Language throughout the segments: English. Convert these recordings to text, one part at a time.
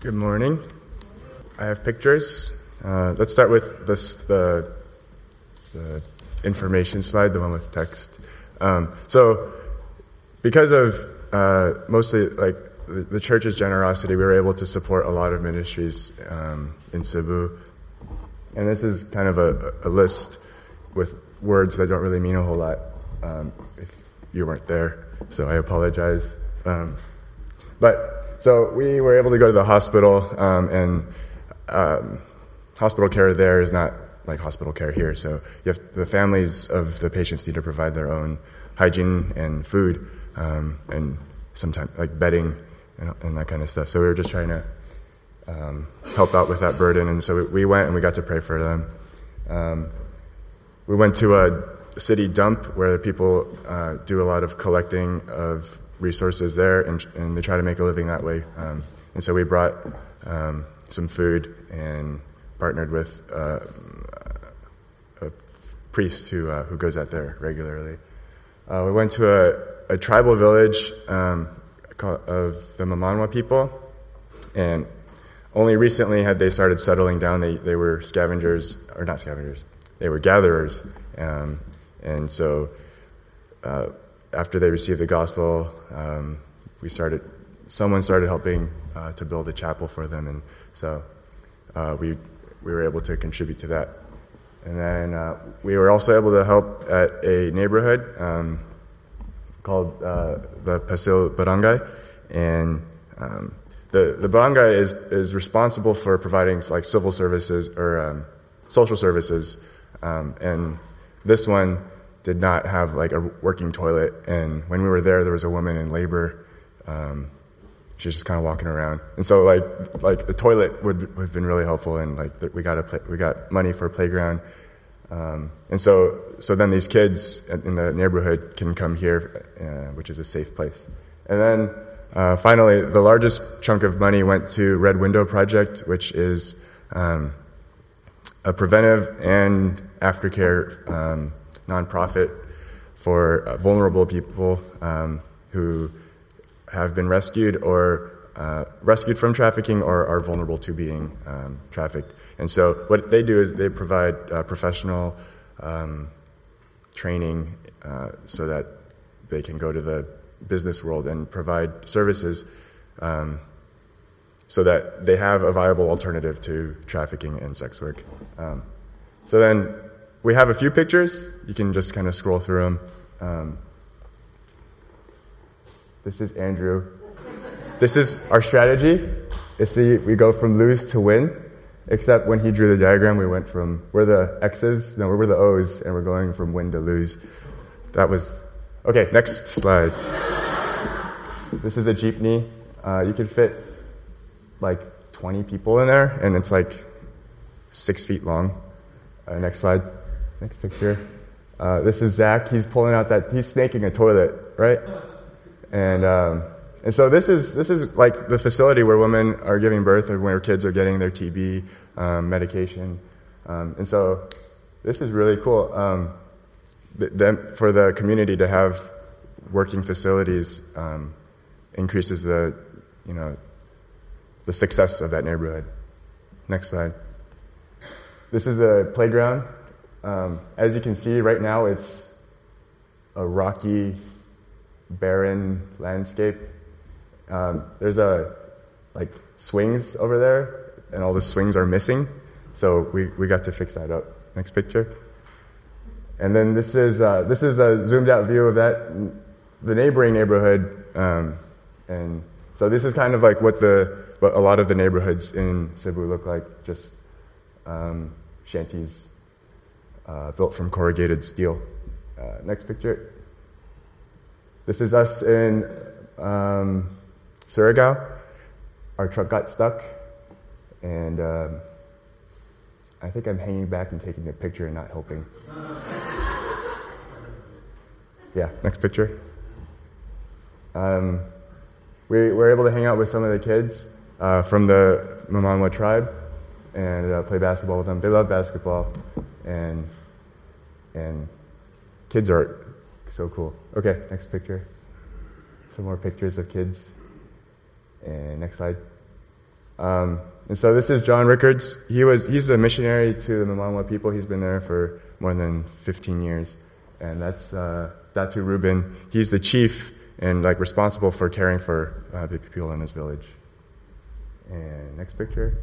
Good morning. I have pictures. Uh, let's start with this, the, the information slide, the one with text. Um, so, because of uh, mostly like the, the, church's generosity, we were able to support a lot of ministries um, in Cebu. And this is kind of a, a, list with words that don't really mean a whole lot um, if you weren't there. So I apologize. Um, but so we were able to go to the hospital, um, and um, hospital care there is not like hospital care here. So have the families of the patients need to provide their own hygiene and food, um, and sometimes like bedding and, and, that kind of stuff. So we were just trying to um, help out with that burden, and so we, we, went and we got to pray for them. Um, we went to a city dump where people uh, do a lot of collecting of resources there, and, and they try to make a living that way. Um, and so we brought um, some food and partnered with uh, a priest who uh, who goes out there regularly. Uh, we went to a, a tribal village um, of the Mamanwa people, and only recently had they started settling down. They they were scavengers or not scavengers. They were gatherers, um, and so uh, after they received the gospel, um, we started. Someone started helping uh, to build a chapel for them, and so uh, we we were able to contribute to that. And then uh, we were also able to help at a neighborhood um, called uh, the Pasil Barangay, and um, the the barangay is is responsible for providing like civil services or um, social services, um, and this one did not have like a working toilet. And when we were there, there was a woman in labor. Um, she was just kind of walking around, and so like like the toilet would, have been really helpful. And like we got a play, we got money for a playground. Um, and so, so then these kids in the neighborhood can come here, uh, which is a safe place. And then uh, finally, the largest chunk of money went to Red Window Project, which is um, a preventive and aftercare um, nonprofit for uh, vulnerable people um, who have been rescued or uh, rescued from trafficking or are vulnerable to being um, trafficked. And so, what they do is they provide uh, professional um, training uh, so that they can go to the business world and provide services um, so that they have a viable alternative to trafficking and sex work. Um, so then we have a few pictures. You can just kind of scroll through them. Um, this is Andrew. This is our strategy. You see, we go from lose to win, except when he drew the diagram, we went from we're the X's, no, we're the O's, and we're going from win to lose. That was okay. Next slide. this is a jeepney. Uh, you can fit like 20 people in there, and it's like six feet long. Uh, next slide. Next picture. Uh, this is Zach. He's pulling out that, he's snaking a toilet, right? And, um, and so this is, this is like the facility where women are giving birth or where kids are getting their TB um, medication. Um, and so this is really cool um, th- for the community to have working facilities um, increases the, you know, the success of that neighborhood. Next slide. This is the playground um, as you can see right now, it's a rocky, barren landscape. Um, there's a like swings over there, and all the swings are missing. So we, we got to fix that up. Next picture. And then this is uh, this is a zoomed out view of that the neighboring neighborhood, um, and so this is kind of like what the what a lot of the neighborhoods in Cebu look like, just um, shanties uh, built from corrugated steel. Uh, next picture. This is us in um, Surigao. Our truck got stuck, and um, I think I'm hanging back and taking a picture and not helping. yeah, next picture. Um, we were able to hang out with some of the kids uh, from the Mamanwa tribe and uh, play basketball with them. They love basketball, and and kids are so cool. Okay, next picture. Some more pictures of kids. And next slide. Um, and so this is John Rickards. He was he's a missionary to the Mamanwa people. He's been there for more than 15 years, and that's uh, Datu Ruben. He's the chief and like responsible for caring for uh, the people in his village. And next picture.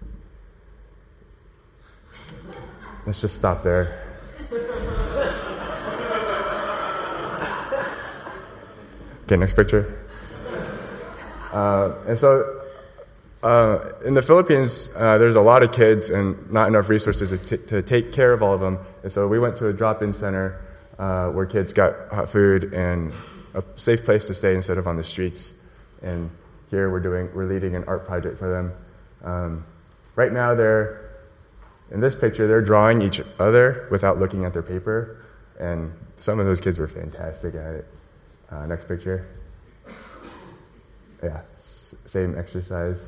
Let's just stop there. Okay, next picture. Uh, and so uh, in the Philippines, uh, there's a lot of kids and not enough resources to, t- to, take care of all of them. And so we went to a drop in center uh, where kids got hot food and a safe place to stay instead of on the streets. And here we're, doing, we're leading an art project for them. Um, right now, they're, in this picture, they're drawing each other without looking at their paper. And some of those kids were fantastic at it. Uh, next picture. Yeah, s- same exercise.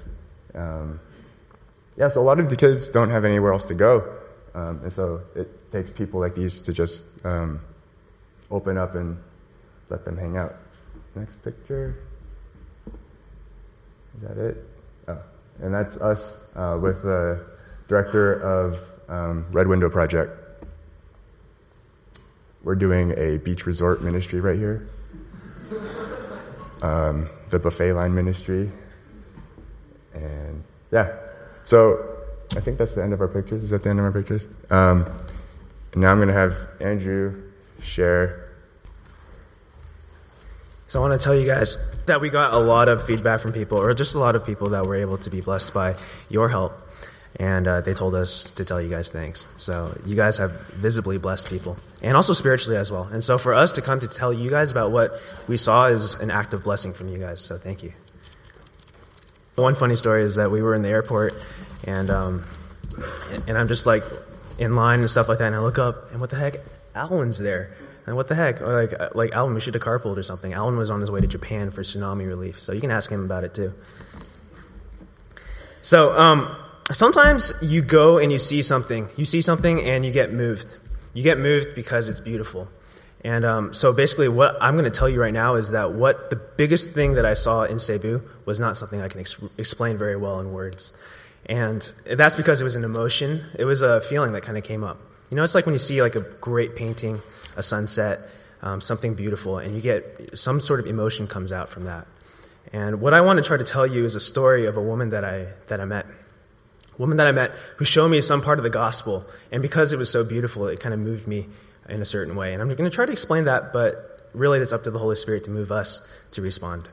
Um, yeah, so a lot of the kids don't have anywhere else to go. Um, and so it takes people like these to just um, open up and let them hang out. Next picture. Is that it? Oh, and that's us uh, with the director of um, Red Window Project. We're doing a beach resort ministry right here. Um, the buffet line ministry. And yeah, so I think that's the end of our pictures. Is that the end of our pictures? Um, now I'm going to have Andrew share So I want to tell you guys that we got a lot of feedback from people, or just a lot of people that were able to be blessed by your help. And uh, they told us to tell you guys thanks. So you guys have visibly blessed people, and also spiritually as well. And so for us to come to tell you guys about what we saw is an act of blessing from you guys. So thank you. One funny story is that we were in the airport, and um, and I'm just like in line and stuff like that, and I look up, and what the heck, Alan's there. And what the heck? Like, like Alan, we should have carpooled or something. Alan was on his way to Japan for tsunami relief, so you can ask him about it too. So um, sometimes you go and you see something, you see something and you get moved. You get moved because it's beautiful. And um, so basically, what I'm going to tell you right now is that what the biggest thing that I saw in Cebu was not something I can ex- explain very well in words. And that's because it was an emotion. It was a feeling that kind of came up. You know, it's like when you see like a great painting, a sunset, um, something beautiful, and you get some sort of emotion comes out from that. And what I want to try to tell you is a story of a woman that I that I met, woman that I met who showed me some part of the gospel, and because it was so beautiful, it kind of moved me in a certain way. And I'm going to try to explain that, but really, it's up to the Holy Spirit to move us to respond.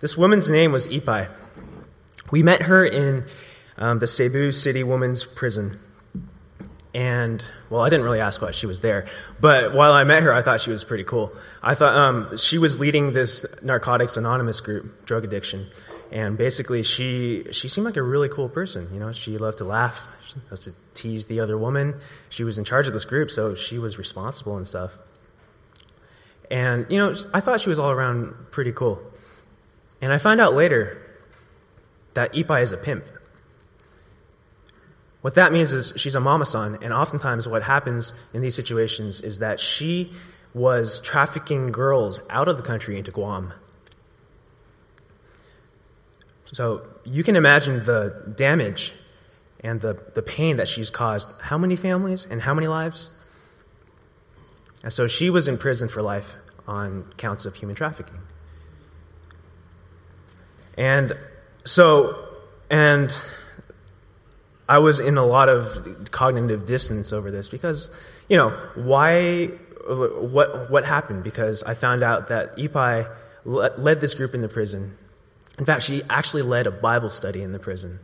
This woman's name was Ipai. We met her in um, the Cebu City Women's Prison. And, well, I didn't really ask why she was there, but while I met her, I thought she was pretty cool. I thought um, she was leading this Narcotics Anonymous group, drug addiction. And basically, she, she seemed like a really cool person. You know, she loved to laugh, she loved to tease the other woman. She was in charge of this group, so she was responsible and stuff. And, you know, I thought she was all around pretty cool. And I find out later that Ipai is a pimp. What that means is she's a mamasan, and oftentimes what happens in these situations is that she was trafficking girls out of the country into Guam. So you can imagine the damage and the, the pain that she's caused how many families and how many lives? And so she was in prison for life on counts of human trafficking. And so, and I was in a lot of cognitive dissonance over this because, you know, why, what, what happened? Because I found out that Ipai led this group in the prison. In fact, she actually led a Bible study in the prison.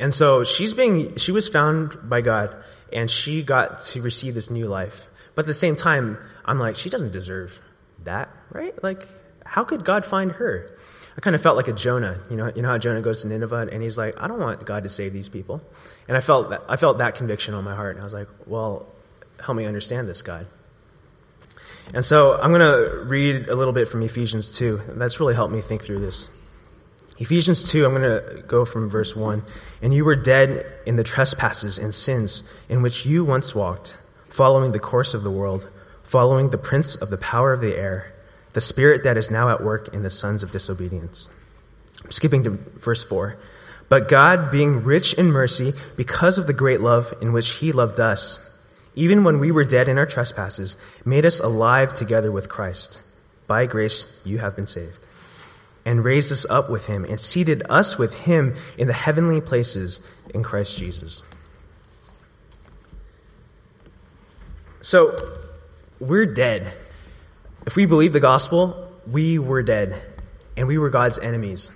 And so she's being, she was found by God and she got to receive this new life. But at the same time, I'm like, she doesn't deserve that, right? Like, how could God find her? I kind of felt like a Jonah. You know, you know how Jonah goes to Nineveh and he's like, I don't want God to save these people. And I felt that, I felt that conviction on my heart. And I was like, well, help me understand this, God. And so I'm going to read a little bit from Ephesians 2. That's really helped me think through this. Ephesians 2, I'm going to go from verse 1. And you were dead in the trespasses and sins in which you once walked, following the course of the world, following the prince of the power of the air, the spirit that is now at work in the sons of disobedience, I'm skipping to verse 4. But God, being rich in mercy, because of the great love in which He loved us, even when we were dead in our trespasses, made us alive together with Christ. By grace you have been saved. And raised us up with Him, and seated us with Him in the heavenly places in Christ Jesus. So, we're dead. If we believe the gospel, we were dead, and we were God's enemies.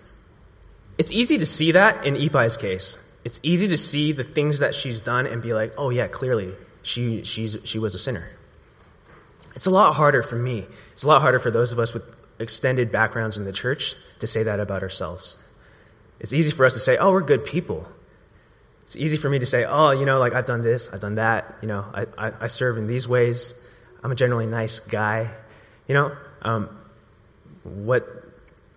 It's easy to see that in Ipai's case. It's easy to see the things that she's done and be like, oh, yeah, clearly, she, she's, she was a sinner. It's a lot harder for me. It's a lot harder for those of us with extended backgrounds in the church to say that about ourselves. It's easy for us to say, oh, we're good people. It's easy for me to say, oh, you know, like I've done this, I've done that, you know, I, I, I serve in these ways, I'm a generally nice guy. You know, um, what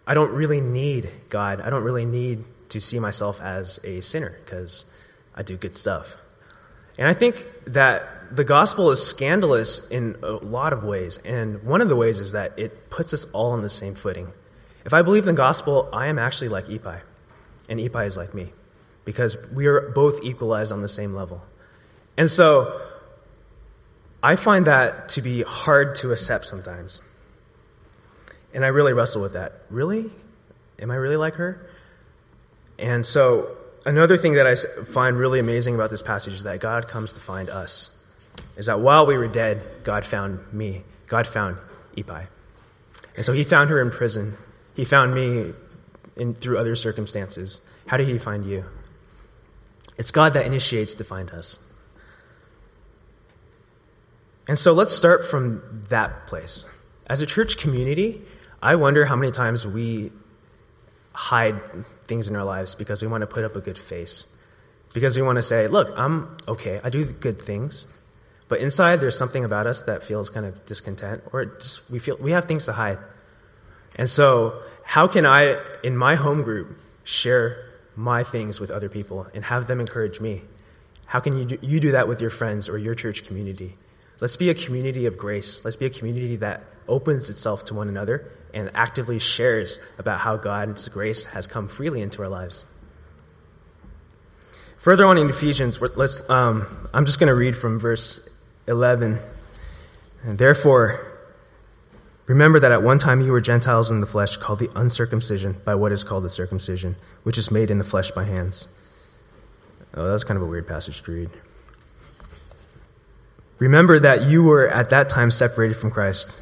I don't really need God. I don't really need to see myself as a sinner because I do good stuff. And I think that the gospel is scandalous in a lot of ways. And one of the ways is that it puts us all on the same footing. If I believe in the gospel, I am actually like Ipai, and Ipai is like me because we are both equalized on the same level. And so I find that to be hard to accept sometimes. And I really wrestle with that. Really? Am I really like her? And so, another thing that I find really amazing about this passage is that God comes to find us. Is that while we were dead, God found me. God found Ipai. And so he found her in prison. He found me in, through other circumstances. How did he find you? It's God that initiates to find us. And so let's start from that place. As a church community, I wonder how many times we hide things in our lives because we want to put up a good face. Because we want to say, look, I'm okay, I do good things. But inside there's something about us that feels kind of discontent or just we feel we have things to hide. And so, how can I in my home group share my things with other people and have them encourage me? How can you do, you do that with your friends or your church community? Let's be a community of grace. Let's be a community that opens itself to one another and actively shares about how God's grace has come freely into our lives. Further on in Ephesians, let's, um, I'm just going to read from verse 11. And therefore, remember that at one time you were Gentiles in the flesh, called the uncircumcision by what is called the circumcision, which is made in the flesh by hands. Oh, that was kind of a weird passage to read. Remember that you were at that time separated from Christ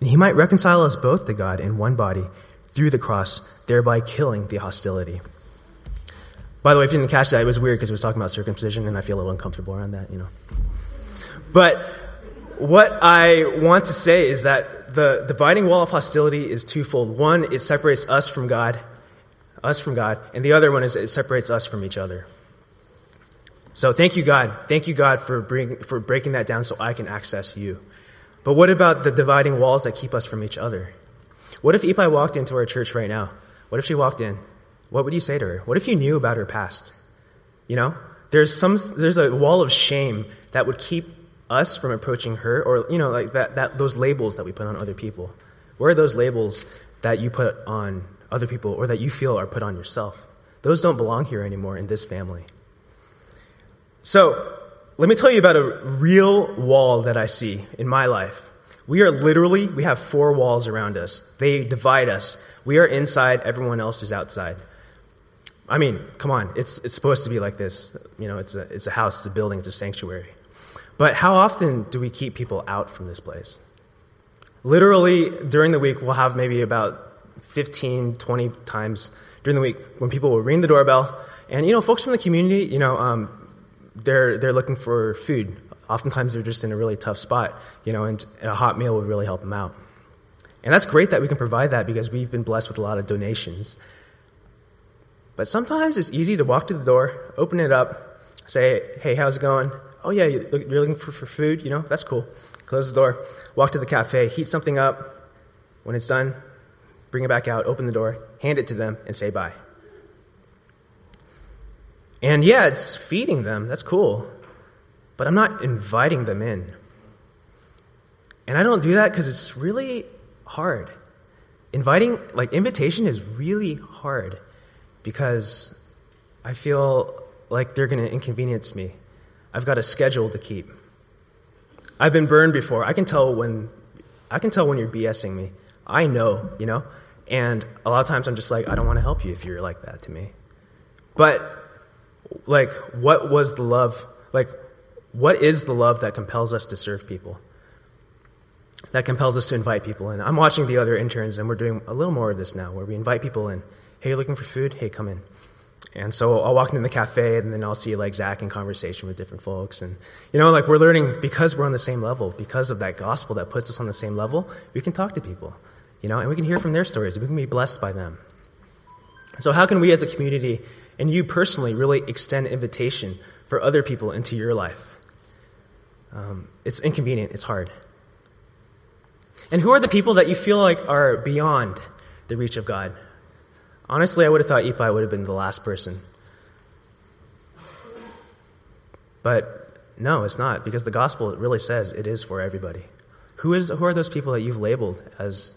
and he might reconcile us both to God in one body through the cross, thereby killing the hostility. By the way, if you didn't catch that, it was weird because it was talking about circumcision, and I feel a little uncomfortable around that, you know. But what I want to say is that the dividing wall of hostility is twofold. One, it separates us from God, us from God, and the other one is it separates us from each other. So thank you, God. Thank you, God, for, bring, for breaking that down so I can access you. But what about the dividing walls that keep us from each other? What if Ipai walked into our church right now? What if she walked in? What would you say to her? What if you knew about her past? You know, there's some there's a wall of shame that would keep us from approaching her, or you know, like that, that those labels that we put on other people. Where are those labels that you put on other people, or that you feel are put on yourself? Those don't belong here anymore in this family. So let me tell you about a real wall that I see in my life. We are literally, we have four walls around us. They divide us. We are inside, everyone else is outside. I mean, come on, it's, it's supposed to be like this. You know, it's a, it's a house, it's a building, it's a sanctuary. But how often do we keep people out from this place? Literally, during the week, we'll have maybe about 15, 20 times during the week when people will ring the doorbell. And, you know, folks from the community, you know, um, they're, they're looking for food. Oftentimes they're just in a really tough spot, you know, and, a hot meal would really help them out. And that's great that we can provide that because we've been blessed with a lot of donations. But sometimes it's easy to walk to the door, open it up, say, hey, how's it going? Oh, yeah, you're looking for, for food? You know, that's cool. Close the door, walk to the cafe, heat something up. When it's done, bring it back out, open the door, hand it to them, and say bye. And yeah, it's feeding them. That's cool. But I'm not inviting them in. And I don't do that because it's really hard. Inviting, like, invitation is really hard because I feel like they're going to inconvenience me. I've got a schedule to keep. I've been burned before. I can tell when I can tell when you're BSing me. I know, you know? And a lot of times I'm just like, I don't want to help you if you're like that to me. But like what was the love? Like what is the love that compels us to serve people? That compels us to invite people in. I'm watching the other interns and we're doing a little more of this now where we invite people in. Hey, looking for food? Hey, come in. And so I'll walk into the cafe and then I'll see like Zach in conversation with different folks. And, you know, like we're learning because we're on the same level, because of that gospel that puts us on the same level, we can talk to people, you know, and we can hear from their stories. We can be blessed by them. So, how can we as a community and you personally really extend invitation for other people into your life? Um, it's inconvenient, it's hard. And who are the people that you feel like are beyond the reach of God? Honestly, I would have thought Ipai would have been the last person. But no, it's not, because the gospel really says it is for everybody. Who, is, who are those people that you've labeled as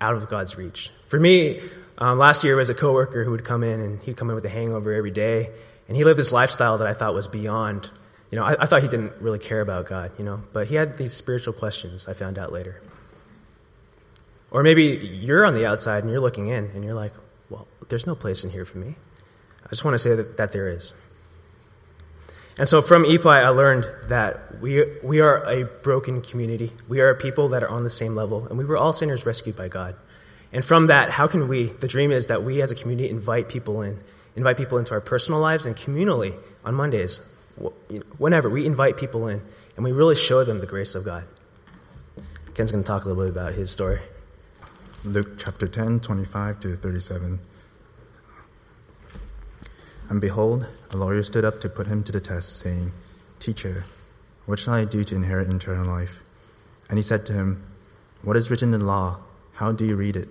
out of God's reach? For me, um, last year was a coworker who would come in and he'd come in with a hangover every day, and he lived this lifestyle that I thought was beyond. You know, I, I thought he didn't really care about God, you know, but he had these spiritual questions. I found out later. Or maybe you're on the outside and you're looking in and you're like, well, there's no place in here for me. I just want to say that, that there is. And so from Ipai, I learned that we, we are a broken community. We are a people that are on the same level, and we were all sinners rescued by God. And from that, how can we, the dream is that we as a community invite people in, invite people into our personal lives and communally on Mondays, whenever, we invite people in, and we really show them the grace of God. Ken's going to talk a little bit about his story. Luke chapter 10, 25 to 37. And behold, a lawyer stood up to put him to the test, saying, Teacher, what shall I do to inherit eternal life? And he said to him, What is written in the law? How do you read it?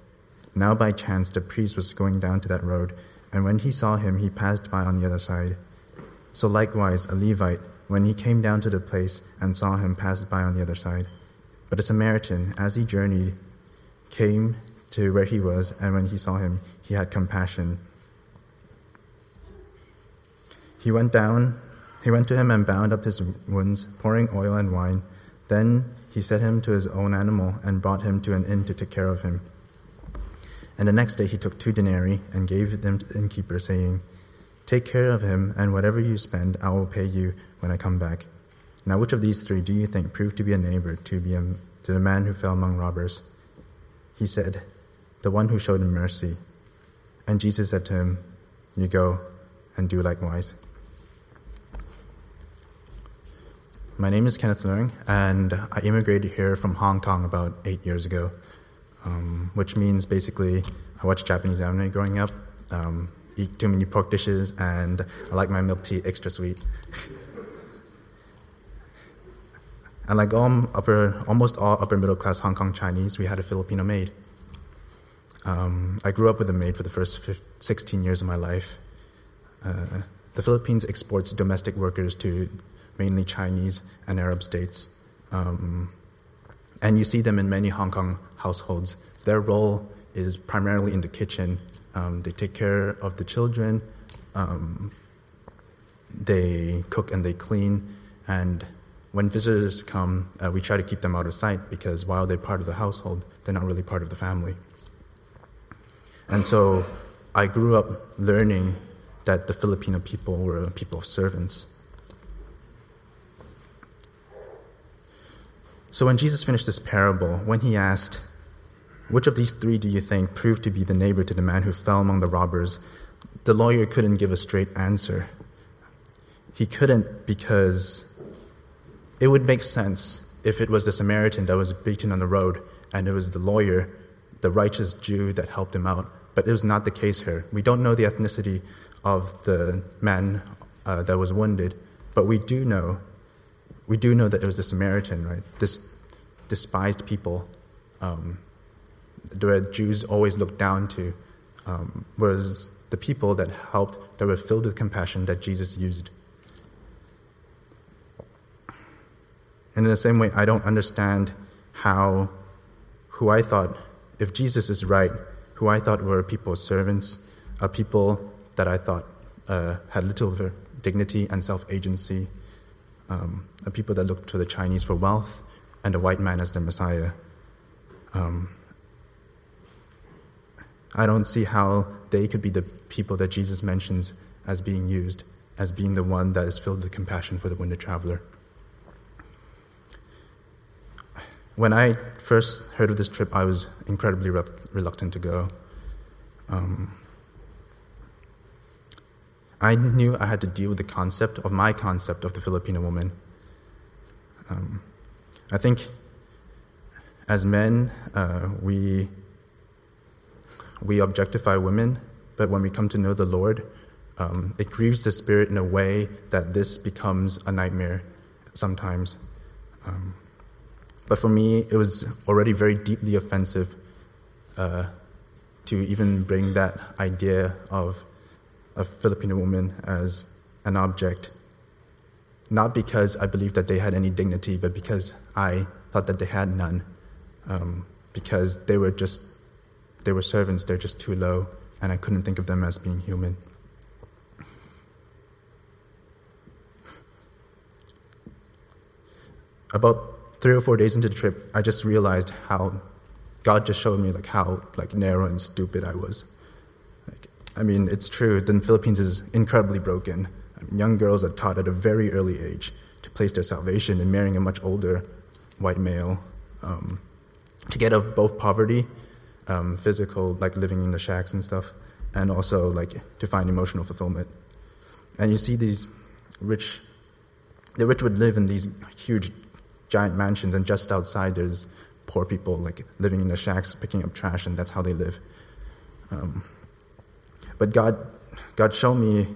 Now by chance the priest was going down to that road, and when he saw him, he passed by on the other side. So likewise, a Levite, when he came down to the place and saw him, passed by on the other side. But a Samaritan, as he journeyed, came to where he was, and when he saw him, he had compassion. He went down, he went to him and bound up his wounds, pouring oil and wine. Then he set him to his own animal and brought him to an inn to take care of him. And the next day he took two denarii and gave them to the innkeeper, saying, Take care of him, and whatever you spend, I will pay you when I come back. Now, which of these three do you think proved to be a neighbor to, be a, to the man who fell among robbers? He said, the one who showed him mercy. And Jesus said to him, You go and do likewise. My name is Kenneth Leung, and I immigrated here from Hong Kong about eight years ago, um, which means basically I watched Japanese anime growing up, um, eat too many pork dishes, and I like my milk tea extra sweet. and like all upper, almost all upper middle class Hong Kong Chinese, we had a Filipino maid. Um, I grew up with a maid for the first 15, 16 years of my life. Uh, the Philippines exports domestic workers to mainly Chinese and Arab states. Um, and you see them in many Hong Kong households. Their role is primarily in the kitchen. Um, they take care of the children, um, they cook and they clean. And when visitors come, uh, we try to keep them out of sight because while they're part of the household, they're not really part of the family. And so I grew up learning that the Filipino people were a people of servants. So when Jesus finished this parable, when he asked, Which of these three do you think proved to be the neighbor to the man who fell among the robbers? the lawyer couldn't give a straight answer. He couldn't because it would make sense if it was the Samaritan that was beaten on the road and it was the lawyer, the righteous Jew, that helped him out. But it was not the case here. We don't know the ethnicity of the man uh, that was wounded, but we do know, we do know that it was a Samaritan, right? This despised people, um, the Jews always looked down to, um, was the people that helped, that were filled with compassion that Jesus used. And in the same way, I don't understand how who I thought, if Jesus is right, who I thought were people's servants, are people that I thought uh, had little dignity and self agency, um, are people that looked to the Chinese for wealth and a white man as their Messiah. Um, I don't see how they could be the people that Jesus mentions as being used, as being the one that is filled with compassion for the wounded traveler. When I first heard of this trip, I was incredibly re- reluctant to go. Um, I knew I had to deal with the concept of my concept of the Filipino woman. Um, I think as men, uh, we we objectify women, but when we come to know the Lord, um, it grieves the Spirit in a way that this becomes a nightmare sometimes. Um, but for me, it was already very deeply offensive uh, to even bring that idea of a Filipino woman as an object, not because I believed that they had any dignity, but because I thought that they had none, um, because they were just they were servants, they're just too low, and I couldn't think of them as being human. About three or four days into the trip, I just realized how God just showed me like how like narrow and stupid I was. Like, I mean, it's true. The Philippines is incredibly broken. Young girls are taught at a very early age to place their salvation in marrying a much older white male, um, to get out of both poverty um, physical, like living in the shacks and stuff, and also like to find emotional fulfillment. And you see these rich, the rich would live in these huge, giant mansions, and just outside there's poor people like living in the shacks, picking up trash, and that's how they live. Um, but God, God showed me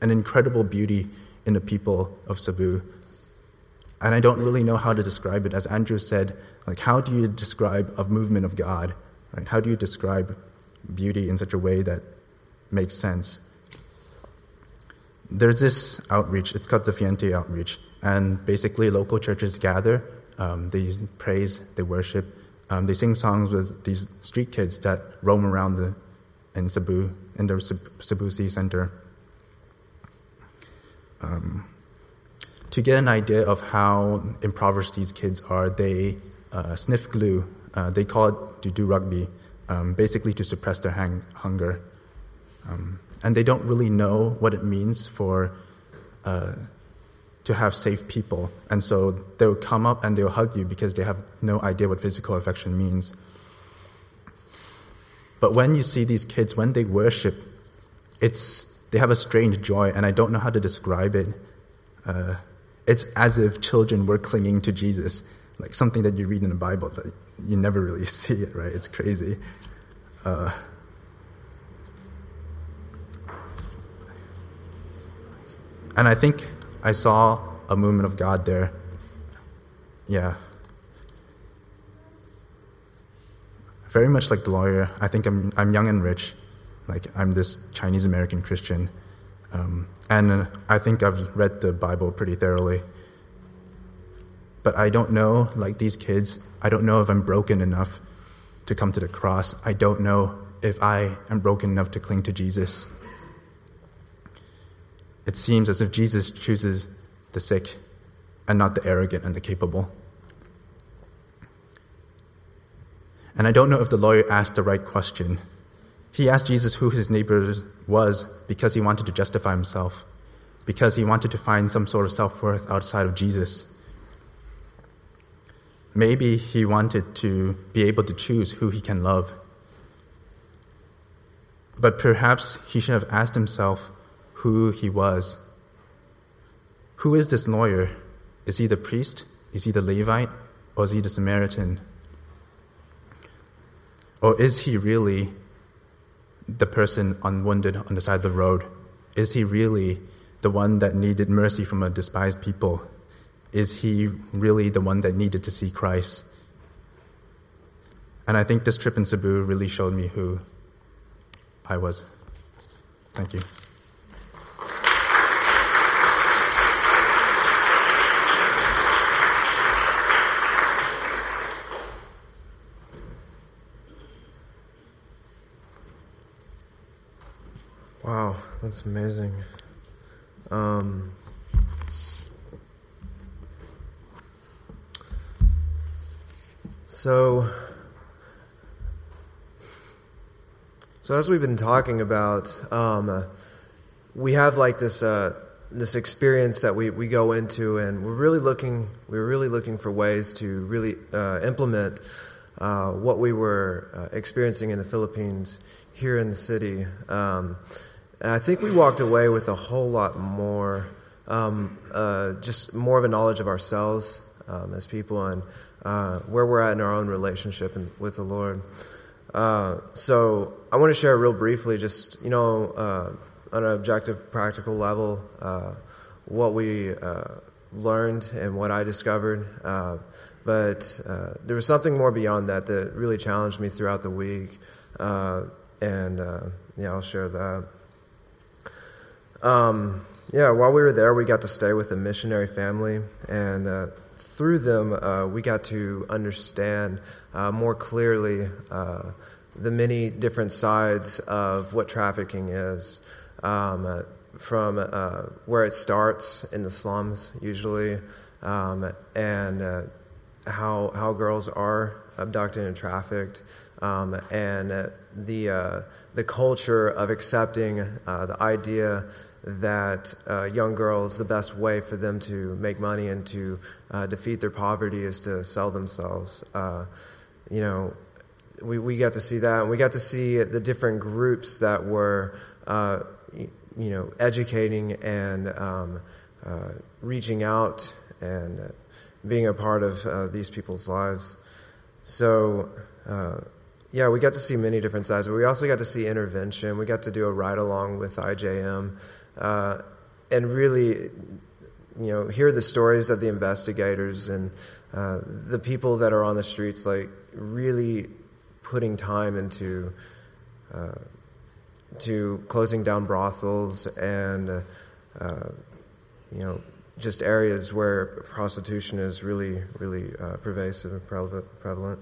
an incredible beauty in the people of Cebu. And I don't really know how to describe it. As Andrew said, like, how do you describe a movement of God? Right? How do you describe beauty in such a way that makes sense? There's this outreach, it's called the Fuente outreach, and basically local churches gather, um, they praise, they worship, um, they sing songs with these street kids that roam around the, in Cebu, in the Cebu City Center. Um, to get an idea of how impoverished these kids are, they uh, sniff glue uh, they call it to do rugby, um, basically to suppress their hang- hunger. Um, and they don't really know what it means for uh, to have safe people. And so they'll come up and they'll hug you because they have no idea what physical affection means. But when you see these kids, when they worship, it's, they have a strange joy, and I don't know how to describe it. Uh, it's as if children were clinging to Jesus, like something that you read in the Bible that you never really see it, right? It's crazy. Uh, and I think I saw a movement of God there. Yeah. Very much like the lawyer, I think I'm, I'm young and rich. Like, I'm this Chinese American Christian. Um, and I think I've read the Bible pretty thoroughly. But I don't know, like these kids, I don't know if I'm broken enough to come to the cross. I don't know if I am broken enough to cling to Jesus. It seems as if Jesus chooses the sick and not the arrogant and the capable. And I don't know if the lawyer asked the right question He asked Jesus who his neighbor was because he wanted to justify himself, because he wanted to find some sort of self worth outside of Jesus. Maybe he wanted to be able to choose who he can love. But perhaps he should have asked himself who he was. Who is this lawyer? Is he the priest? Is he the Levite? Or is he the Samaritan? Or is he really the person unwounded on the side of the road? Is he really the one that needed mercy from a despised people? Is he really the one that needed to see Christ? And I think this trip in Cebu really showed me who I was. Thank you. Wow, that's amazing. Um, so, so as we've been talking about, um, we have like this uh, this experience that we, we go into, and we're really looking we're really looking for ways to really uh, implement uh, what we were uh, experiencing in the Philippines here in the city. Um, I think we walked away with a whole lot more, um, uh, just more of a knowledge of ourselves um, as people and uh, where we're at in our own relationship and, with the Lord. Uh, so I want to share real briefly, just you know, uh, on an objective, practical level, uh, what we uh, learned and what I discovered. but there was something more beyond that that really challenged me throughout the week, and yeah, I'll share that. Um, yeah, while we were there, we got to stay with a missionary family, and through them, uh, we got to understand uh, more clearly uh, the many different sides of what trafficking is. Um, uh, from uh, where it starts in the slums, usually, um, and how how girls are abducted and trafficked, um, and the the culture of accepting the idea that uh, young girls, the best way for them to make money and to uh, defeat their poverty is to sell themselves. Uh, you know, we, we got to see that, and we got to see the different groups that were, uh, you know, educating and um, uh, reaching out and being a part of uh, these people's lives. So, yeah, we got to see many different sides, but we also got to see intervention. We got to do a ride along with IJM uh, and really, you know, hear the stories of the investigators and uh, the people that are on the streets, like really putting time into uh, to closing down brothels and uh, you know just areas where prostitution is really really uh, pervasive and prevalent.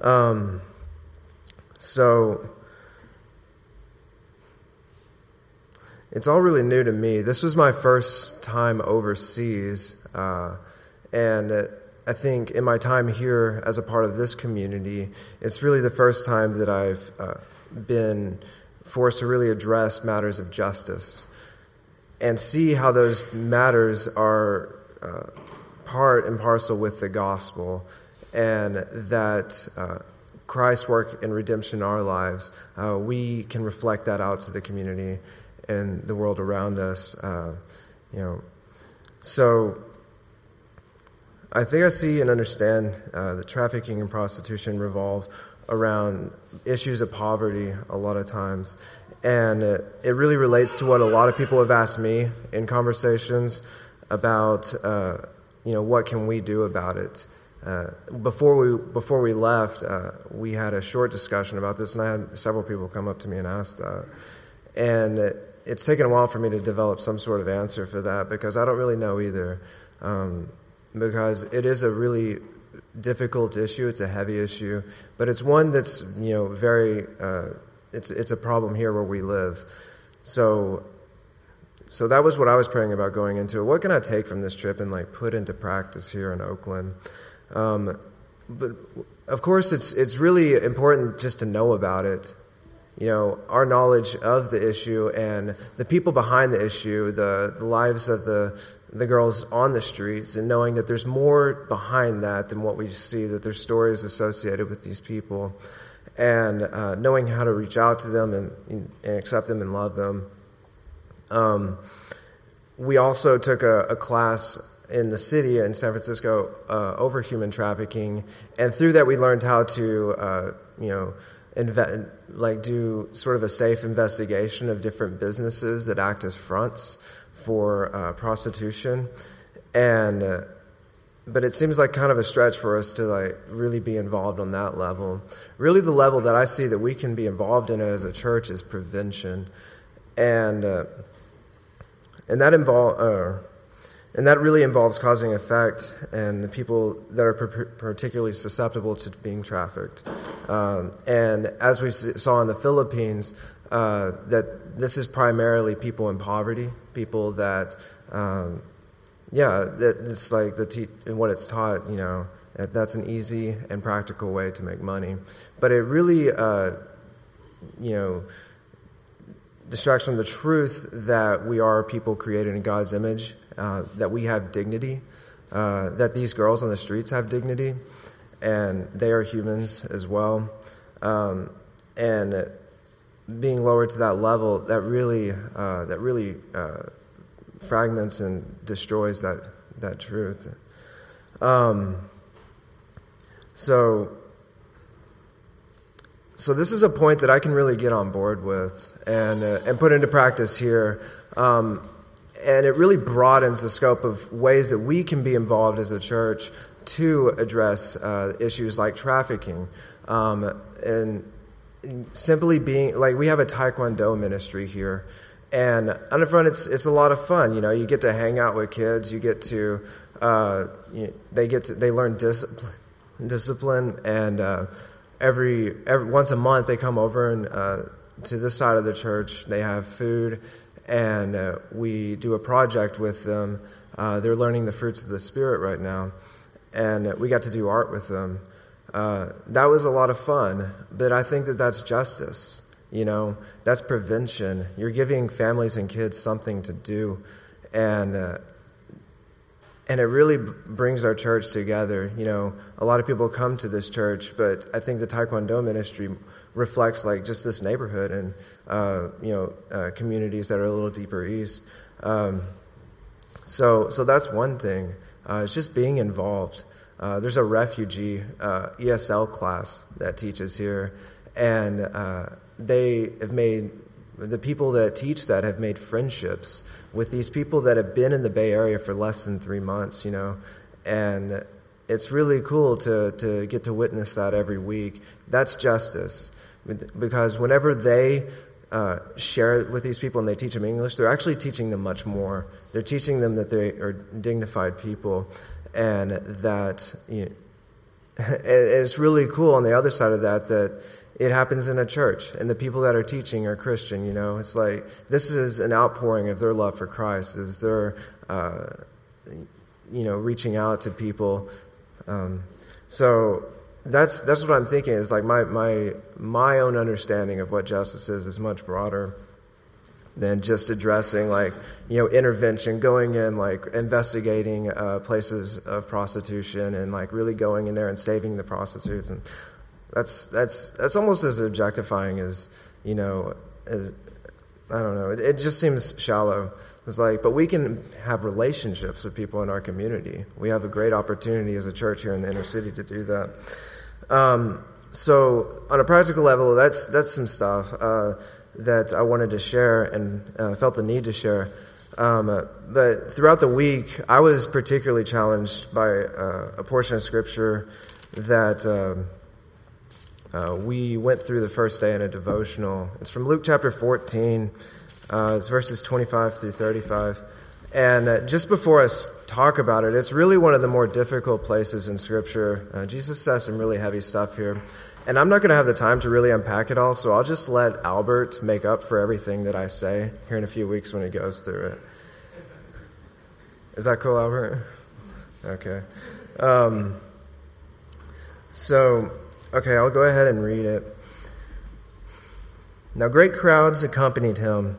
Um, so it's all really new to me. This was my first time overseas, uh, and I think in my time here as a part of this community, it's really the first time that I've uh, been forced to really address matters of justice and see how those matters are uh, part and parcel with the gospel, and that. Uh, Christ's work in redemption in our lives, uh, we can reflect that out to the community and the world around us. Uh, you know, so I think I see and understand uh, that trafficking and prostitution revolve around issues of poverty a lot of times. And it, it really relates to what a lot of people have asked me in conversations about, uh, you know, what can we do about it? Uh, before we before we left, uh, we had a short discussion about this, and I had several people come up to me and ask that. And it's taken a while for me to develop some sort of answer for that because I don't really know either. Um, because it is a really difficult issue. It's a heavy issue, but it's one that's you know very. Uh, it's it's a problem here where we live. So, so that was what I was praying about going into. What can I take from this trip and like put into practice here in Oakland? Um, but of course, it's it's really important just to know about it you know, our knowledge of the issue and the people behind the issue, the, the lives of the, the girls on the streets, and knowing that there's more behind that than what we see, that there's stories associated with these people, and uh, knowing how to reach out to them and, and accept them and love them. Um, we also took a, a, class in the city in San Francisco uh, over human trafficking, and through that we learned how to, uh, you know, inve- like do sort of a safe investigation of different businesses that act as fronts for uh, prostitution, and uh, but it seems like kind of a stretch for us to like really be involved on that level. Really, the level that I see that we can be involved in as a church is prevention, and uh, and that involve and that really involves causing effect and the people that are particularly susceptible to being trafficked. Um, and as we saw in the Philippines, uh, that this is primarily people in poverty, people that, um, yeah, that it's like the te- what it's taught, you know, that that's an easy and practical way to make money. But it really, uh, you know, distracts from the truth that we are people created in God's image uh, that we have dignity, uh, that these girls on the streets have dignity, and they are humans as well. Um, and being lowered to that level, that really, uh, that really uh, fragments and destroys that, that truth. Um, so, so this is a point that I can really get on board with and, uh, and put into practice here. Um, and it really broadens the scope of ways that we can be involved as a church to address uh, issues like trafficking. Um, and simply being like, we have a Taekwondo ministry here. And on the front, it's, it's a lot of fun. You know, you get to hang out with kids, you get to, uh, you, they get to, they learn discipline, discipline and uh, every, every, once a month they come over and uh, to this side of the church, they have food and uh, we do a project with them. Uh, they're learning the fruits of the Spirit right now, and we got to do art with them. Uh, that was a lot of fun, but I think that that's justice. You know, that's prevention. You're giving families and kids something to do, and uh, and it really brings our church together. You know, a lot of people come to this church, but I think the Taekwondo ministry reflects like just this neighborhood and uh, you know uh, communities that are a little deeper east. Um, so so that's one thing. Uh, it's just being involved. Uh, there's a refugee uh, ESL class that teaches here, and uh, they have made the people that teach that have made friendships with these people that have been in the Bay Area for less than three months. You know, and it's really cool to to get to witness that every week. That's justice because whenever they uh, share with these people and they teach them English, they're actually teaching them much more. They're teaching them that they are dignified people and that you know, and it's really cool on the other side of that that it happens in a church and the people that are teaching are Christian. You know, it's like this is an outpouring of their love for Christ. Is they're uh, you know reaching out to people. Um, so that's that's what I'm thinking. Is like my my my own understanding of what justice is is much broader than just addressing like you know intervention, going in like investigating uh, places of prostitution and like really going in there and saving the prostitutes and that's that's that's almost as objectifying as you know as I don't know. It, it just seems shallow. It's like, but we can have relationships with people in our community. We have a great opportunity as a church here in the inner city to do that. Um, so, on a practical level, that's that's some stuff uh, that I wanted to share and uh, felt the need to share. Um, but throughout the week, I was particularly challenged by uh, a portion of scripture that um, uh, we went through the first day in a devotional. It's from Luke chapter 14. Uh, it's verses 25 through 35. And uh, just before I talk about it, it's really one of the more difficult places in Scripture. Uh, Jesus says some really heavy stuff here. And I'm not going to have the time to really unpack it all, so I'll just let Albert make up for everything that I say here in a few weeks when he goes through it. Is that cool, Albert? Okay. Um, so, okay, I'll go ahead and read it. Now great crowds accompanied him,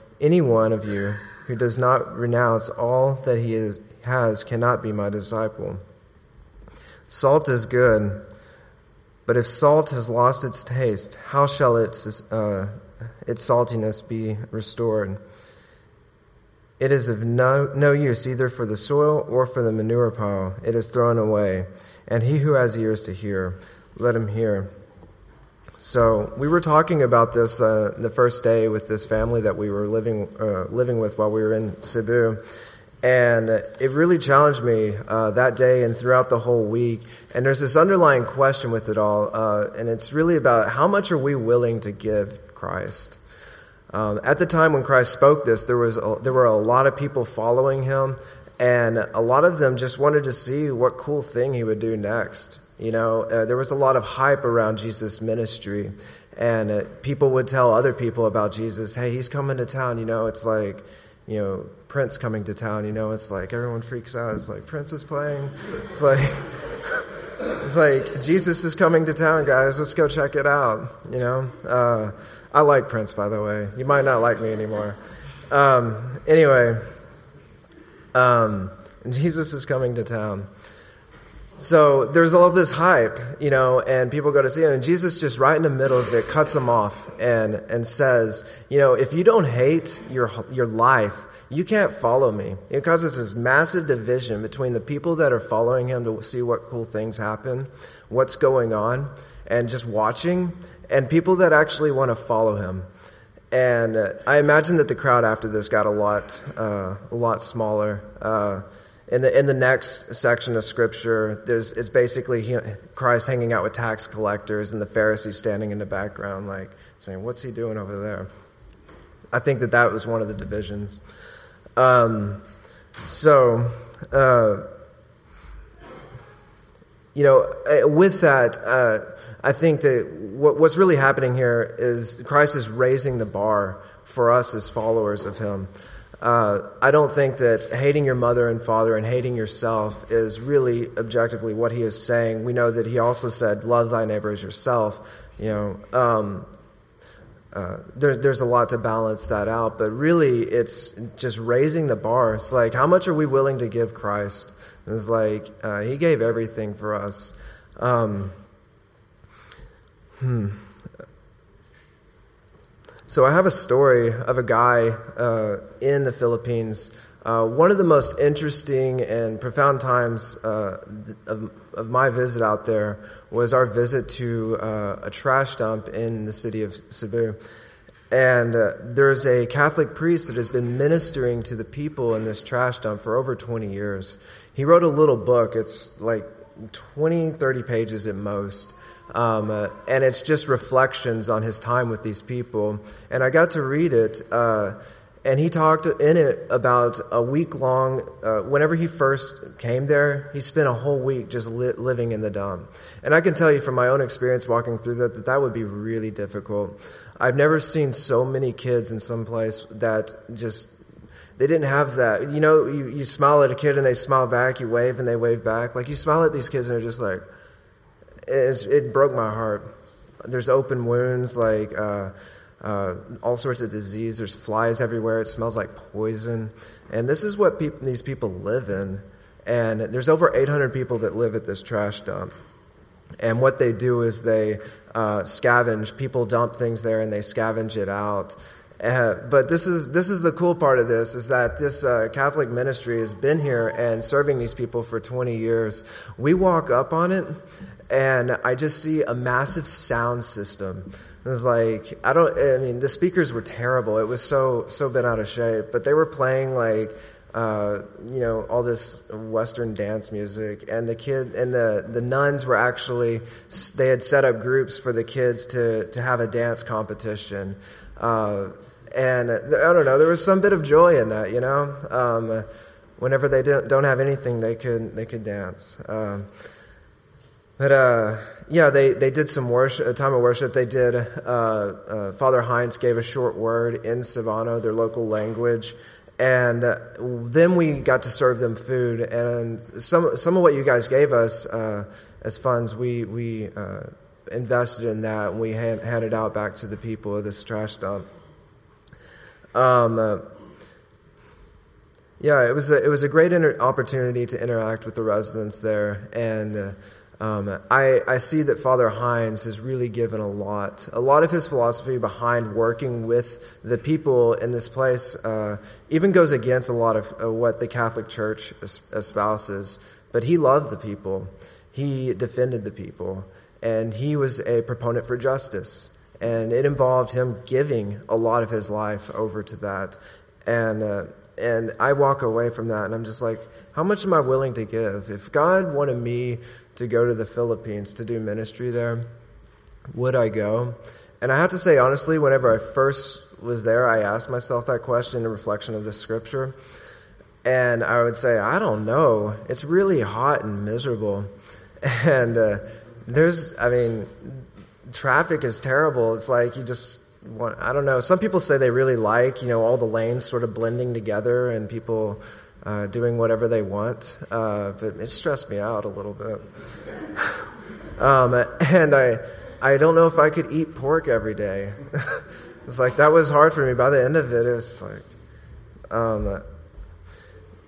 any one of you who does not renounce all that he is, has cannot be my disciple. Salt is good, but if salt has lost its taste, how shall its, uh, its saltiness be restored? It is of no, no use either for the soil or for the manure pile. It is thrown away. And he who has ears to hear, let him hear. So we were talking about this uh, the first day with this family that we were living uh, living with while we were in Cebu, and it really challenged me uh, that day and throughout the whole week. And there's this underlying question with it all, uh, and it's really about how much are we willing to give Christ. Um, at the time when Christ spoke this, there was a, there were a lot of people following him, and a lot of them just wanted to see what cool thing he would do next. You know, uh, there was a lot of hype around Jesus' ministry, and uh, people would tell other people about Jesus. Hey, he's coming to town. You know, it's like, you know, Prince coming to town. You know, it's like everyone freaks out. It's like Prince is playing. It's like. It's like Jesus is coming to town, guys. Let's go check it out. You know, uh, I like Prince, by the way. You might not like me anymore. Um, anyway, um, Jesus is coming to town. So there's all this hype, you know, and people go to see him, and Jesus just right in the middle of it cuts him off and and says, you know, if you don't hate your your life, you can't follow me. It causes this massive division between the people that are following him to see what cool things happen, what's going on, and just watching, and people that actually want to follow him. And I imagine that the crowd after this got a lot uh, a lot smaller. Uh, in the in the next section of scripture, there's it's basically Christ hanging out with tax collectors and the Pharisees standing in the background, like saying, "What's he doing over there?" I think that that was one of the divisions. Um, so, uh, you know, uh, with that, uh, I think that what, what's really happening here is Christ is raising the bar for us as followers of Him. Uh, I don't think that hating your mother and father and hating yourself is really objectively what he is saying. We know that he also said, "Love thy neighbor as yourself." You know, um, uh, there, there's a lot to balance that out, but really, it's just raising the bar. It's like, how much are we willing to give Christ? It's like uh, he gave everything for us. Um, hmm. So I have a story of a guy uh, in the Philippines. Uh, one of the most interesting and profound times uh, of, of, my visit out there was our visit to uh, a trash dump in the city of Cebu. And uh, there's a Catholic priest that has been ministering to the people in this trash dump for over 20 years. He wrote a little book, it's like 20, 30 pages at most. Um, uh, and it's just reflections on his time with these people. And I got to read it, uh, and he talked in it about a week long. Uh, whenever he first came there, he spent a whole week just li- living in the dump. And I can tell you from my own experience walking through that that that would be really difficult. I've never seen so many kids in some place that just they didn't have that. You know, you, you smile at a kid and they smile back, you wave and they wave back. Like you smile at these kids and they're just like, it broke my heart. There's open wounds, like uh, uh, all sorts of disease. There's flies everywhere. It smells like poison. And this is what these people live in. And there's over 800 people that live at this trash dump. And what they do is they uh, scavenge. People dump things there and they scavenge it out. Uh, but this is this is the cool part of this is that this uh, Catholic ministry has been here and serving these people for 20 years. We walk up on it, and I just see a massive sound system. It was like I don't. I mean, the speakers were terrible. It was so so bent out of shape. But they were playing like uh, you know all this Western dance music, and the kid and the the nuns were actually they had set up groups for the kids to to have a dance competition. Uh, and I don't know, there was some bit of joy in that, you know. Um, whenever they don't, don't have anything, they could they could dance. Um, but uh, yeah, they, they did some worship, a time of worship. They did. Uh, uh, Father Heinz gave a short word in Cebuano, their local language, and uh, then we got to serve them food. And some some of what you guys gave us uh, as funds, we we invested in that, and we hand, handed out back to the people of this trash dump. Um, uh, yeah, it was a, it was a great inter- opportunity to interact with the residents there, and uh, um, I, I see that Father Heinz has really given a lot. A lot of his philosophy behind working with the people in this place uh, even goes against a lot of uh, what the Catholic Church espouses. But he loved the people, he defended the people, and he was a proponent for justice. And it involved him giving a lot of his life over to that. And, uh, and I walk away from that and I'm just like, how much am I willing to give? If God wanted me to go to the Philippines to do ministry there, would I go? And I have to say, honestly, whenever I first was there, I asked myself that question in reflection of the scripture. And I would say, I don't know. It's really hot and miserable. And uh, there's, I mean, traffic is terrible. It's like you just want, I don't know. Some people say they really like, you know, all the lanes sort of blending together and people uh, doing whatever they want. Uh, but it stressed me out a little bit. um, and I, I don't know if I could eat pork every day. it's like that was hard for me. By the end of it, it was like, um,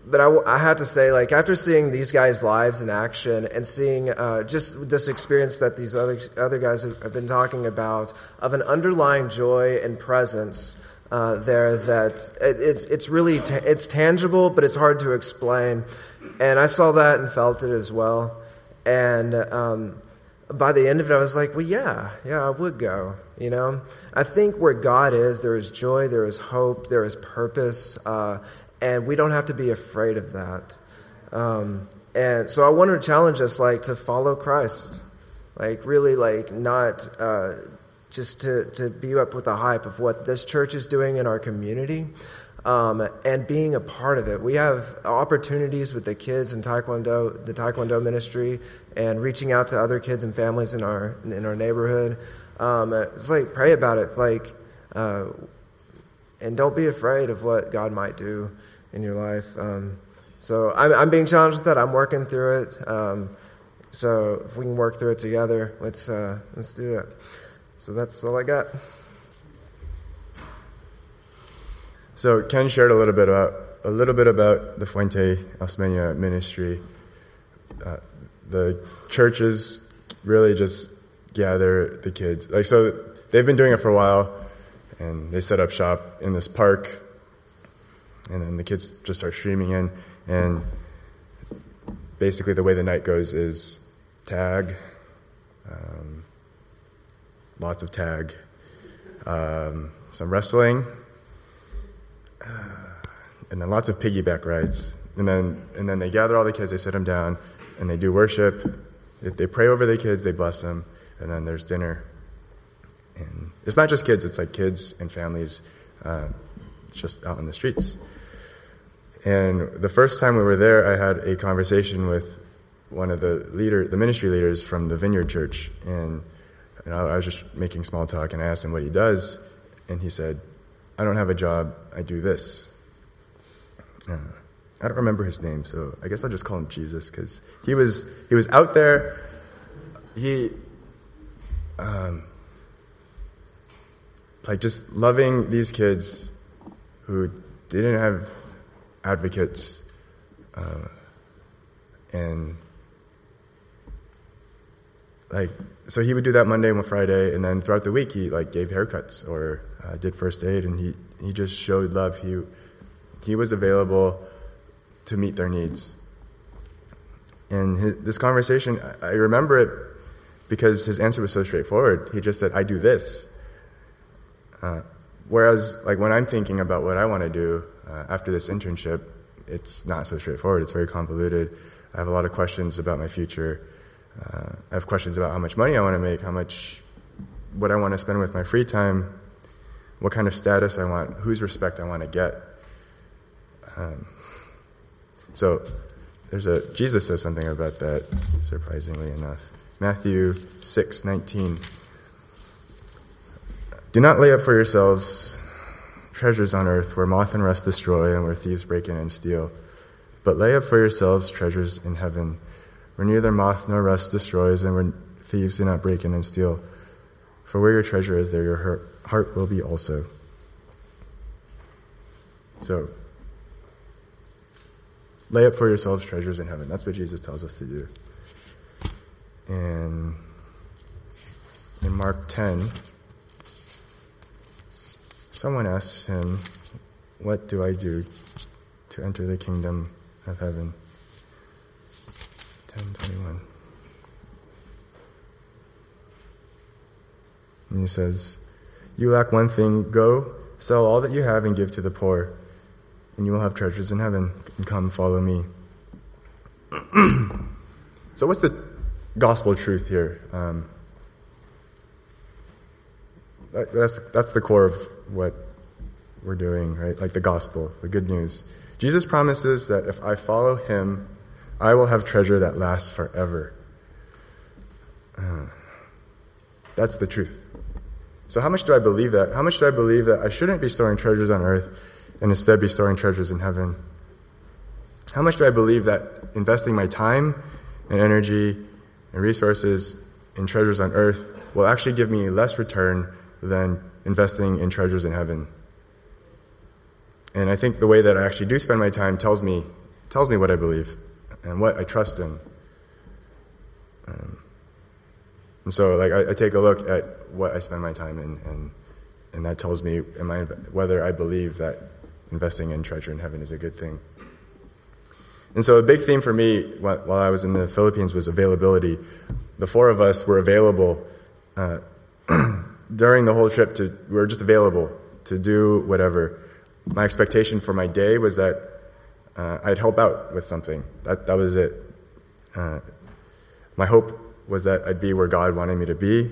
but I, I had to say, like, after seeing these guys' lives in action and seeing uh, just this experience that these other, other guys have, have, been talking about of an underlying joy and presence uh, there that it, it's, it's really ta- it's tangible, but it's hard to explain. And I saw that and felt it as well. And um, by the end of it, I was like, well, yeah, yeah, I would go. You know, I think where God is, there is joy, there is hope, there is purpose. Uh, and we don't have to be afraid of that. Um, and so I want to challenge us, like, to follow Christ, like, really, like, not uh, just to to be up with the hype of what this church is doing in our community. Um, and being a part of it. We have opportunities with the kids in Taekwondo, the Taekwondo ministry, and reaching out to other kids and families in our in our neighborhood. Um, it's like pray about it, like, uh, and don't be afraid of what God might do in your life. Um, so I'm, I'm, being challenged with that. I'm working through it. Um, so if we can work through it together, let's uh, let's do that. So that's all I got. So Ken shared a little bit about a little bit about the Fuente Osmeña ministry. Uh, the churches really just gather the kids. Like so, they've been doing it for a while, and they set up shop in this park and then the kids just start streaming in and basically the way the night goes is tag um, lots of tag. Um, some wrestling. Uh, and then lots of piggyback rides. And then and then they gather all the kids they sit them down and they do worship. They pray over the kids they bless them and then there's dinner. And it's not just kids it's like kids and families uh, just out in the streets. And the first time we were there, I had a conversation with one of the leader, the ministry leaders from the Vineyard Church, and you know, I was just making small talk, and I asked him what he does, and he said, "I don't have a job. I do this." Uh, I don't remember his name, so I guess I'll just call him Jesus because he was he was out there. He, um, like just loving these kids who didn't have advocates uh, and like so he would do that Monday and Friday, and then throughout the week he like gave haircuts or uh, did first aid, and he he just showed love. He he was available to meet their needs. And his, this conversation, I remember it because his answer was so straightforward. He just said, "I do this." Uh, whereas, like when I'm thinking about what I want to do uh, after this internship, it's not so straightforward. It's very convoluted. I have a lot of questions about my future. Uh, I have questions about how much money I want to make, how much, what I want to spend with my free time, what kind of status I want, whose respect I want to get. Um, so there's a Jesus says something about that, surprisingly enough. Matthew six nineteen. Do not lay up for yourselves treasures on earth where moth and rust destroy and where thieves break in and steal, but lay up for yourselves treasures in heaven where neither moth nor rust destroys and where thieves do not break in and steal. For where your treasure is, there your heart will be also. So, lay up for yourselves treasures in heaven. That's what Jesus tells us to do. And in Mark 10, someone asks him, What do I do to enter the kingdom of heaven? 1021. And he says, You lack one thing. Go, sell all that you have, and give to the poor, and you will have treasures in heaven. And come, follow me. so, what's the gospel truth here? Um, that, that's, that's the core of what we're doing, right? Like the gospel, the good news. Jesus promises that if I follow him, I will have treasure that lasts forever. Uh, that's the truth. So, how much do I believe that? How much do I believe that I shouldn't be storing treasures on earth and instead be storing treasures in heaven? How much do I believe that investing my time and energy and resources in treasures on earth will actually give me less return than investing in treasures in heaven? And I think the way that I actually do spend my time tells me, tells me what I believe and what I trust in. Um, and so, like, I, I, take a look at what I spend my time in, and and that tells me am I, whether I believe that investing in treasure in heaven is a good thing. And so, a big theme for me while, I was in the Philippines was availability. The four of us were available uh, during the whole trip. To we were just available to do whatever. My expectation for my day was that uh, I'd help out with something. That, that was it. Uh, my hope was that I'd be where God wanted me to be,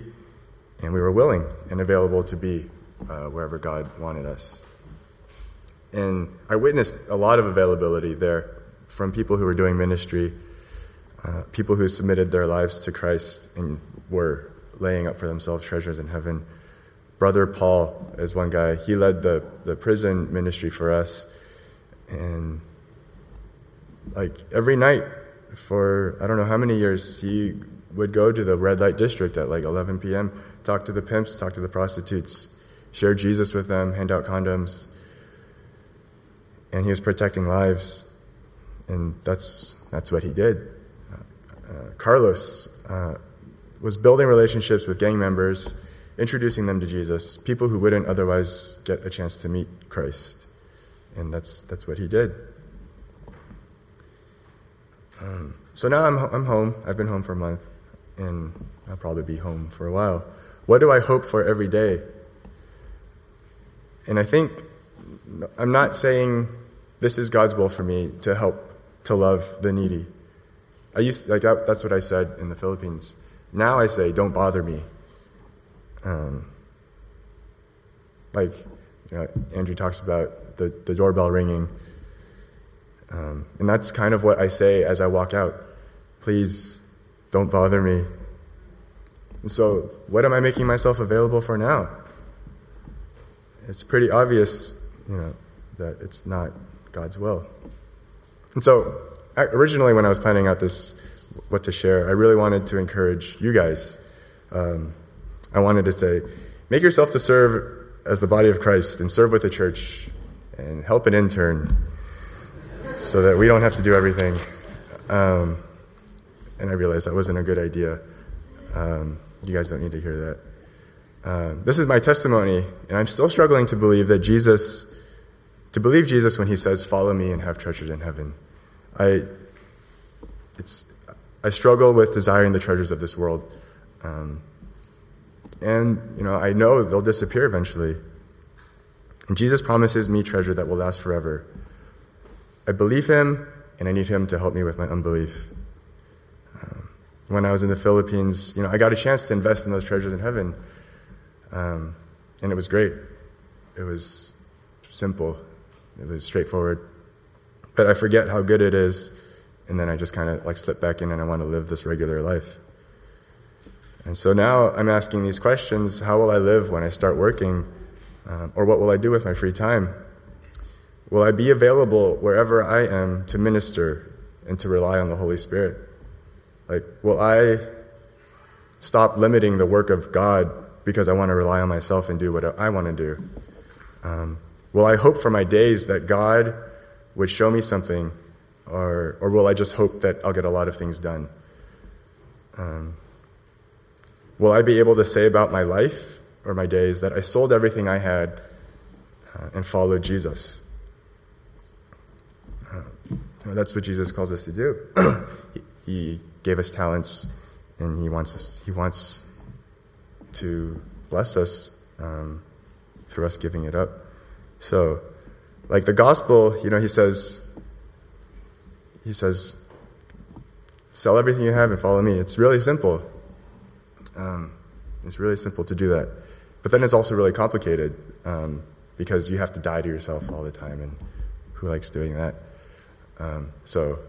and we were willing and available to be uh, wherever God wanted us. And I witnessed a lot of availability there from people who were doing ministry, uh, people who submitted their lives to Christ and were laying up for themselves treasures in heaven. Brother Paul is one guy. He led the, the prison ministry for us. And like every night for I don't know how many years, he would go to the red light district at like 11 p.m., talk to the pimps, talk to the prostitutes, share Jesus with them, hand out condoms. And he was protecting lives. And that's, that's what he did. Uh, uh, Carlos uh, was building relationships with gang members, introducing them to Jesus, people who wouldn't otherwise get a chance to meet Christ. And that's, that's what he did. Um, so now I'm, I'm home. I've been home for a month, and I'll probably be home for a while. What do I hope for every day? And I think I'm not saying this is God's will for me to help to love the needy. I used like that, that's what I said in the Philippines. Now I say, don't bother me. Um, like you know, Andrew talks about the, the doorbell ringing. Um, and that's kind of what I say as I walk out. Please don't bother me. And so, what am I making myself available for now? It's pretty obvious, you know, that it's not God's will. And so, originally, when I was planning out this, what to share, I really wanted to encourage you guys. Um, I wanted to say, make yourself to serve as the body of Christ and serve with the church and help an intern so that we don't have to do everything. Um, and I realized that wasn't a good idea. Um, you guys don't need to hear that. Uh, this is my testimony, and I'm still struggling to believe that Jesus, to believe Jesus when he says, Follow me and have treasures in heaven. I, it's, I struggle with desiring the treasures of this world. Um, and, you know, I know they'll disappear eventually. And Jesus promises me treasure that will last forever. I believe him, and I need him to help me with my unbelief. Um, when I was in the Philippines, you know, I got a chance to invest in those treasures in heaven. Um, and it was great. It was simple. It was straightforward. But I forget how good it is, and then I just kind of like slip back in and I want to live this regular life. And so now I'm asking these questions how will I live when I start working? Um, or what will I do with my free time? Will I be available wherever I am to minister and to rely on the Holy Spirit? Like, will I stop limiting the work of God because I want to rely on myself and do what I want to do? Um, will I hope for my days that God would show me something, or, or will I just hope that I'll get a lot of things done? Um, will I be able to say about my life or my days that I sold everything I had uh, and followed Jesus? That's what Jesus calls us to do. he, he gave us talents, and he wants us, he wants to bless us um, through us giving it up. So, like the gospel, you know, he says, he says, sell everything you have and follow me. It's really simple. Um, it's really simple to do that. But then it's also really complicated um, because you have to die to yourself all the time, and who likes doing that? Um, so,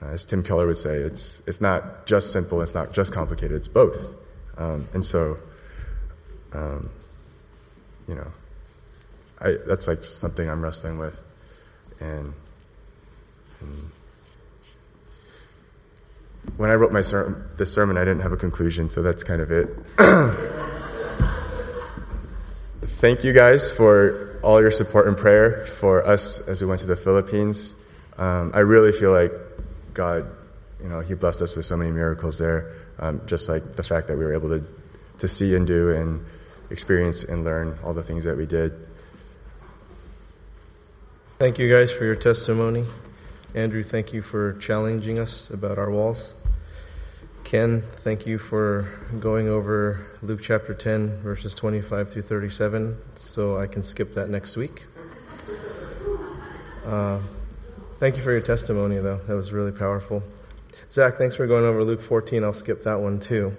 uh, as Tim Keller would say, it's, it's not just simple, it's not just complicated, it's both. Um, and so, um, you know, I, that's like something I'm wrestling with. And, and when I wrote my ser- this sermon, I didn't have a conclusion, so that's kind of it. Thank you guys for all your support and prayer for us as we went to the Philippines. Um, I really feel like God, you know, He blessed us with so many miracles there, um, just like the fact that we were able to, to see and do and experience and learn all the things that we did. Thank you guys for your testimony. Andrew, thank you for challenging us about our walls. Ken, thank you for going over Luke chapter 10, verses 25 through 37, so I can skip that next week. Uh, thank you for your testimony, though. That was really powerful. Zach, thanks for going over Luke 14. I'll skip that one, too.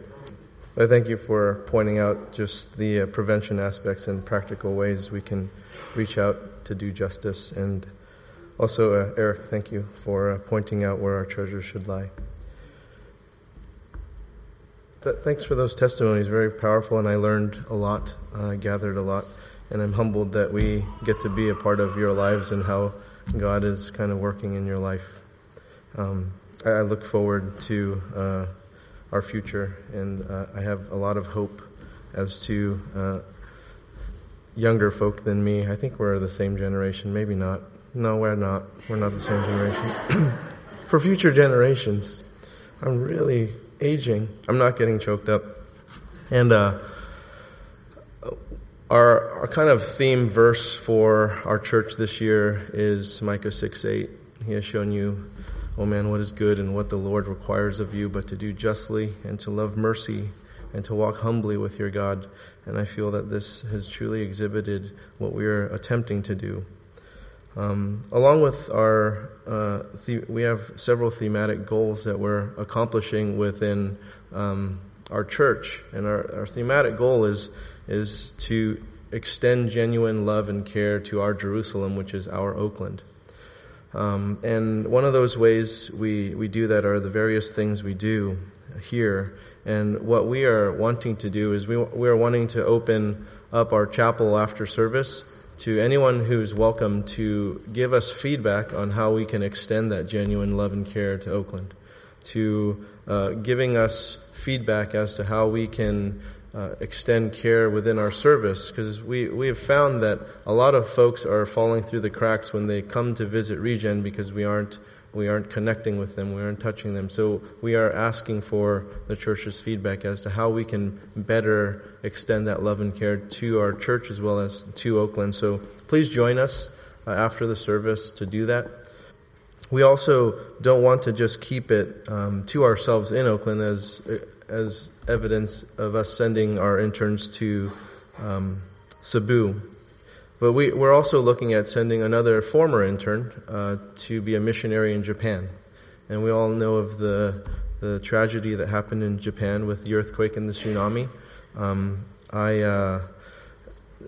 But thank you for pointing out just the uh, prevention aspects and practical ways we can reach out to do justice. And also, uh, Eric, thank you for uh, pointing out where our treasures should lie. Th- thanks for those testimonies, very powerful, and I learned a lot, gathered a lot, and I'm humbled that we get to be a part of your lives and how God is kind of working in your life. Um, I, I, look forward to uh, our future, and uh, I have a lot of hope as to uh, younger folk than me. I think we're the same generation, maybe not. No, we're not. We're not the same generation. For future generations, I'm really aging. I'm not getting choked up. And uh, our, our kind of theme verse for our church this year is Micah 6 8. He has shown you, oh man, what is good and what the Lord requires of you, but to do justly and to love mercy and to walk humbly with your God. And I feel that this has truly exhibited what we are attempting to do. Um, along with our, uh, the- we have several thematic goals that we're accomplishing within um, our church, and our, our thematic goal is is to extend genuine love and care to our Jerusalem, which is our Oakland. Um, and one of those ways we, we do that are the various things we do here. And what we are wanting to do is we, we are wanting to open up our chapel after service to anyone who's welcome to give us feedback on how we can extend that genuine love and care to Oakland, to uh, giving us feedback as to how we can uh, extend care within our service because we, we have found that a lot of folks are falling through the cracks when they come to visit Regen because we aren't we aren't connecting with them, we aren't touching them. So we are asking for the church's feedback as to how we can better extend that love and care to our church as well as to Oakland. So please join us uh, after the service to do that. We also don't want to just keep it um, to ourselves in Oakland as as evidence of us sending our interns to um, Cebu. But we, we're also looking at sending another former intern uh, to be a missionary in Japan. And we all know of the, the tragedy that happened in Japan with the earthquake and the tsunami. Um, I uh,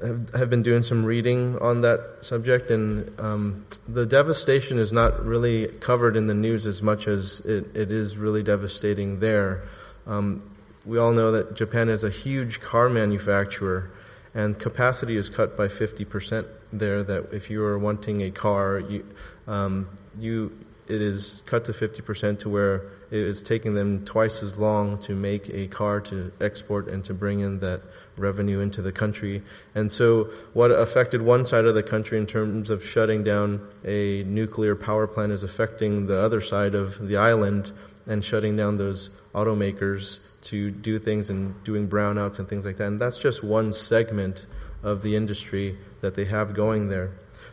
have, have, been doing some reading on that subject, and um, the devastation is not really covered in the news as much as it, it is really devastating there. Um, we all know that Japan is a huge car manufacturer and capacity is cut by 50% there that if you are wanting a car you, um, you it is cut to 50% to where it is taking them twice as long to make a car to export and to bring in that revenue into the country. And so, what affected one side of the country in terms of shutting down a nuclear power plant is affecting the other side of the island and shutting down those automakers to do things and doing brownouts and things like that. And that's just one segment of the industry that they have going there.